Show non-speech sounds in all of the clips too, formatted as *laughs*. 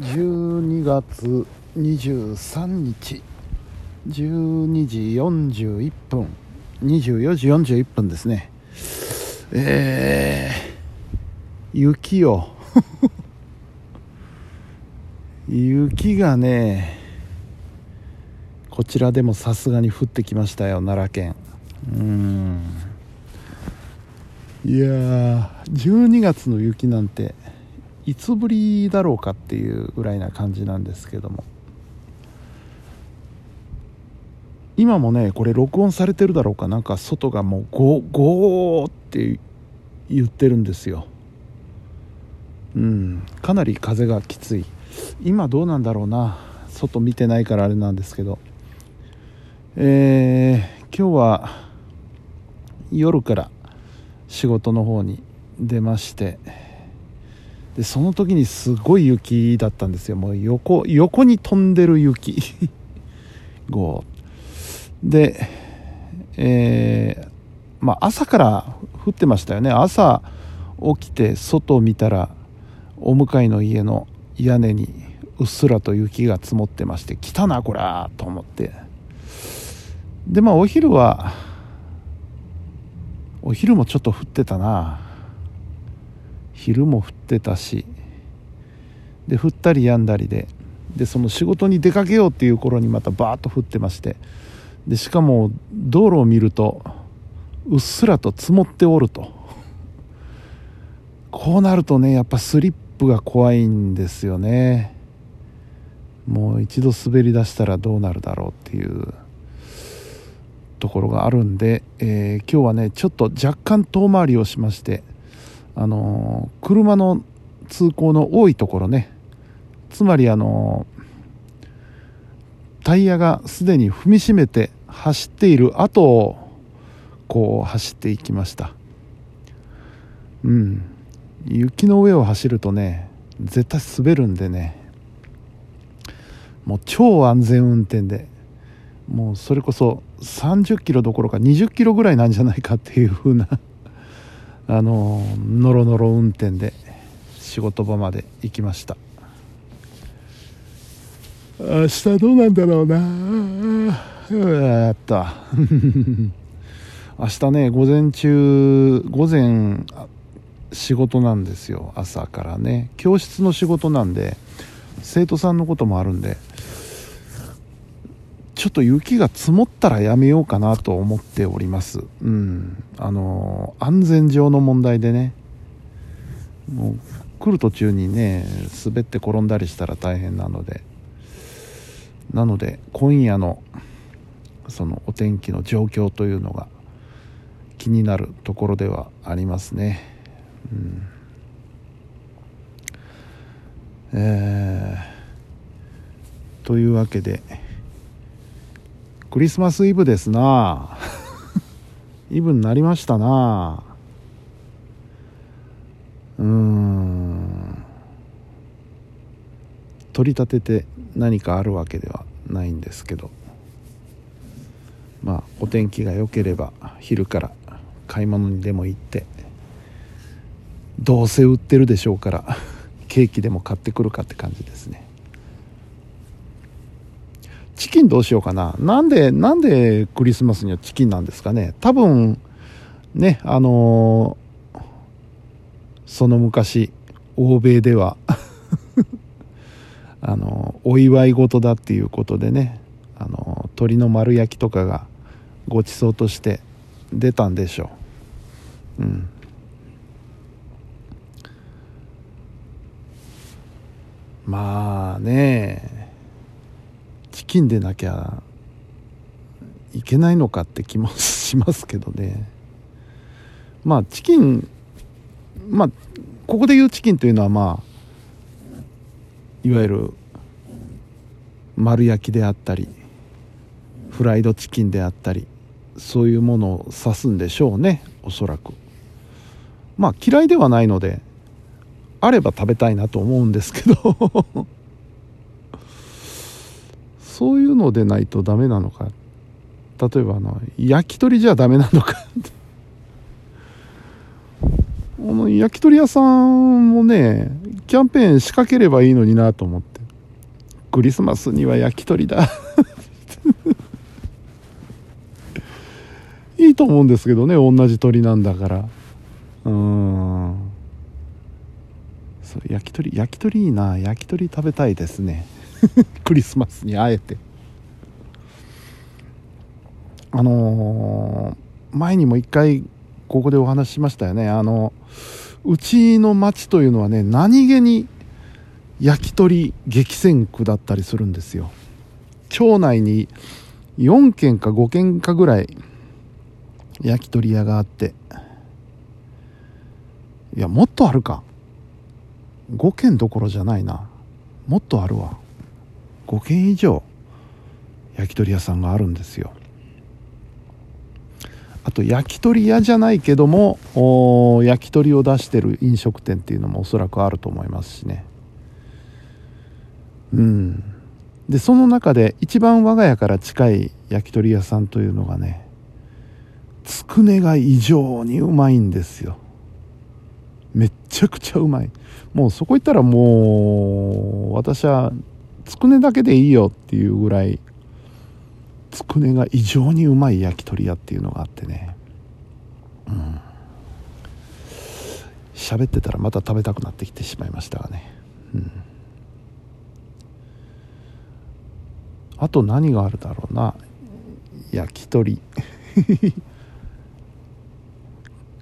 12月23日12時41分24時41分ですね。えー、雪よ *laughs* 雪がねこちらでもさすがに降ってきましたよ奈良県。うん。いやー12月の雪なんて。いつぶりだろうかっていうぐらいな感じなんですけども。今もねこれ録音されてるだろうかなんか外がもうゴーゴーって言ってるんですよ。うんかなり風がきつい。今どうなんだろうな。外見てないからあれなんですけど。えー、今日は夜から仕事の方に出まして。でその時にすごい雪だったんですよ。もう横横に飛んでる雪。*laughs* ゴーでえー、まあ朝から降ってましたよね。朝起きて外を見たらお向かいの家の屋根にうっすらと雪が積もってまして来たなこらと思って。でまあお昼はお昼もちょっと降ってたな。昼も降ってたしで降ったりやんだりででその仕事に出かけようっていう頃にまたバーッと降ってましてでしかも道路を見るとうっすらと積もっておると。こうなるとねやっぱスリップが怖いんですよね。もう一度滑り出したらどうなるだろうっていう。ところがあるんで、えー、今日はねちょっと若干遠回りをしましてあの、車の通行の多いところね。つまりあの、タイヤがすでに踏みしめて走っている後をこう走っていきました。うん。雪の上を走るとね絶対滑るんでね。もう超安全運転で。もうそれこそ30キロどころか20キロぐらいなんじゃないかっていう風なあのノロノロ運転で仕事場まで行きました。明日どうなんだろうな。やった。*laughs* 明日ね午前中午前仕事なんですよ。朝からね。教室の仕事なんで生徒さんのこともあるんでちょっと雪が積もったらやめようかなと思っております。うん。あの安全上の問題でね。もう来る途中にね滑って転んだりしたら大変なので。なので今夜のそのお天気の状況というのが気になるところではありますね。うん。えー、というわけでクリスマスイブですな。*laughs* イブになりましたな。うーん。取り立てて何かあるわけではないんですけど。まあお天気が良ければ昼から買い物にでも行ってどうせ売ってるでしょうから *laughs* ケーキでも買ってくるかって感じですね。チキンどうしようかな。なんでなんでクリスマスにはチキンなんですかね。多分ねあのー、その昔欧米では *laughs* あのー、お祝い事だっていうことでねあのー、鶏の丸焼きとかがごちそうとして出たんでしょう。うん。まあね。チキンでなきゃいけないのかって気もしますけどね。まあチキンまあここで言うチキンというのはまあいわゆる丸焼きであったりフライドチキンであったりそういうものを指すんでしょうねおそらく。まあ嫌いではないのであれば食べたいなと思うんですけど。そういうのでないとダメなのか。例えばあの焼き鳥じゃダメなのか。*laughs* この焼き鳥屋さんもねキャンペーン仕掛ければいいのになと思って。クリスマスには焼き鳥だ。*laughs* いいと思うんですけどね同じ鳥なんだから。うん。そう焼き鳥焼き鳥いいな。焼き鳥食べたいですね。*laughs* クリスマスにあえて。あのー、前にも一回ここでお話ししましたよね。あのうちの町というのはね何気に焼き鳥激戦区だったりするんですよ。町内に4軒か5軒かぐらい焼き鳥屋があって。いやもっとあるか。5軒どころじゃないな。もっとあるわ。5軒以上焼き鳥屋さんがあるんですよ。あと焼き鳥屋じゃないけども焼き鳥を出してる飲食店っていうのもおそらくあると思いますしね。うん。でその中で一番我が家から近い焼き鳥屋さんというのがねつくねが異常にうまいんですよ。めっちゃくちゃうまい。もうそこ行ったらもう私はつくねだけでいいよっていうぐらいつくねが異常にうまい焼き鳥屋っていうのがあってね。うん。喋ってたらまた食べたくなってきてしまいましたがね。うん。あと何があるだろうな。焼き鳥。*laughs*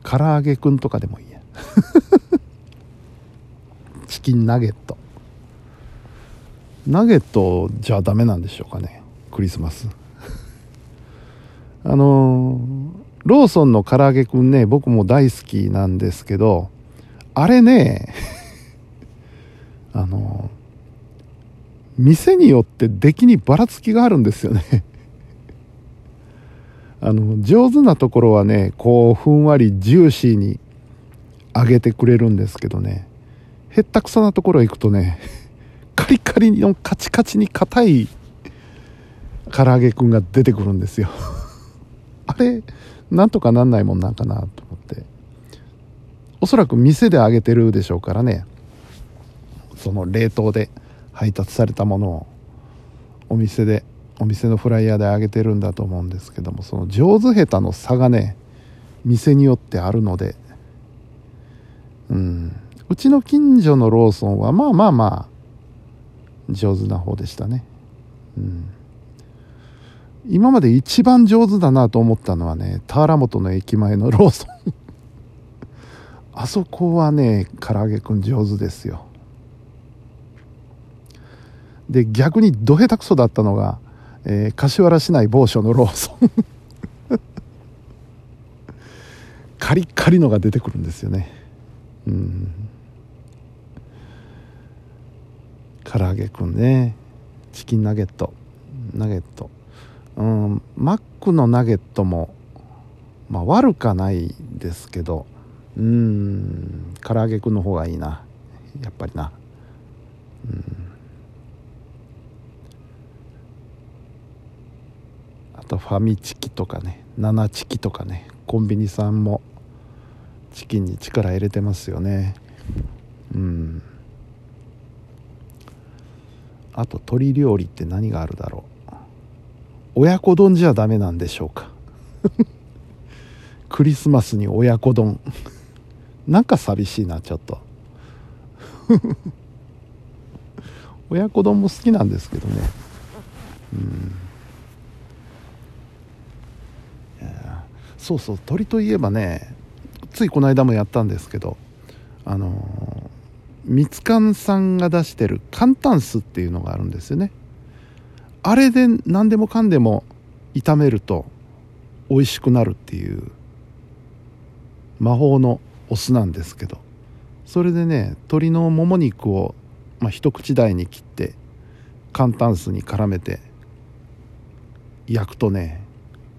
唐揚げくんとかでもいいや。*laughs* チキンナゲット。ナゲットじゃダメなんでしょうかねクリスマス。あのローソンの唐揚げくんね僕も大好きなんですけどあれね *laughs* あの店によって出来にばらつきがあるんですよね。*laughs* あの上手なところはねこうふんわりジューシーに揚げてくれるんですけどねへったくそなところ行くとねカリカリのカチカチに硬い唐揚げくんが出てくるんですよ。*laughs* あれなんとかなんないもんなんかなと思って。おそらく店で揚げてるでしょうからね。その冷凍で配達されたものをお店でお店のフライヤーで揚げてるんだと思うんですけどもその上手下手の差がね店によってあるので。うん。うちの近所のローソンはまあまあまあ上手な方でしたね。うん。今まで一番上手だなと思ったのはね田原本の駅前のローソン。*laughs* あそこはね唐揚げくん上手ですよ。で逆にど下手くそだったのが、えー、柏原市内某所のローソン。*laughs* カリカリのが出てくるんですよね。うん。唐揚げくんね。チキンナゲット。ナゲット。うんマックのナゲットもまあ悪かないですけどうん唐揚げくんの方がいいな。やっぱりな。うん。とファミチキとかね。7チキとかね。コンビニさんもチキンに力入れてますよね。うん。あと鶏料理って何があるだろう？親子丼じゃダメなんでしょうか？*laughs* クリスマスに親子丼。なんか寂しいなちょっと。*laughs* 親子丼も好きなんですけどね。うん。そうそう鳥といえばねついこの間もやったんですけどあのみつかんさんが出してる簡単酢っていうのがあるんですよね。あれで何でもかんでも炒めると美味しくなるっていう魔法のお酢なんですけど。それでね鶏のもも肉を、まあ、一口大に切って簡単酢に絡めて焼くとね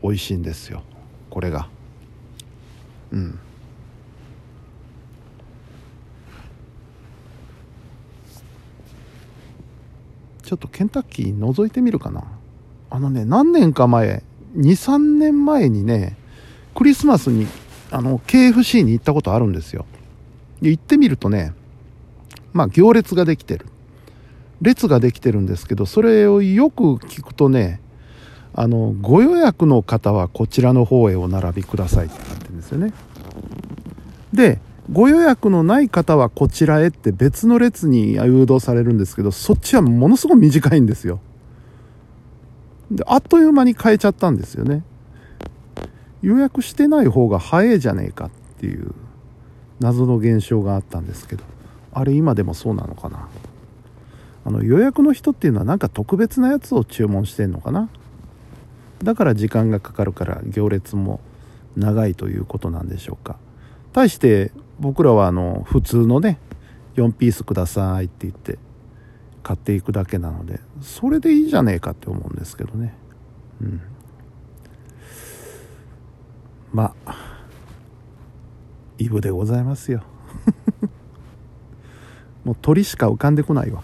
美味しいんですよこれが。うん。ちょっとケンタッキー覗いてみるかな。あのね何年か前23年前にねクリスマスにあの KFC に行ったことあるんですよ。で行ってみるとねまあ行列ができてる。列ができてるんですけどそれをよく聞くとねあのご予約の方はこちらの方へお並びくださいってなってるんですよね。でご予約のない方はこちらへって別の列に誘導されるんですけどそっちはものすごく短いんですよ。であっという間に変えちゃったんですよね。予約してない方が早いじゃねえかっていう謎の現象があったんですけどあれ今でもそうなのかな。あの予約の人っていうのはなんか特別なやつを注文してんのかな。だから時間がかかるから行列も長いということなんでしょうか。対して僕らはあの普通のね4ピースくださいって言って買っていくだけなのでそれでいいじゃねえかって思うんですけどね。うん。まあイブでございますよ。*laughs* もう鳥しか浮かんでこないわ。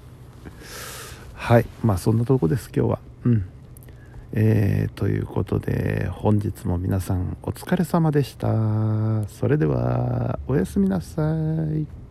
*laughs* はい。まあそんなとこです今日は。うん。えー、ということで本日も皆さんお疲れ様でした。それではおやすみなさい。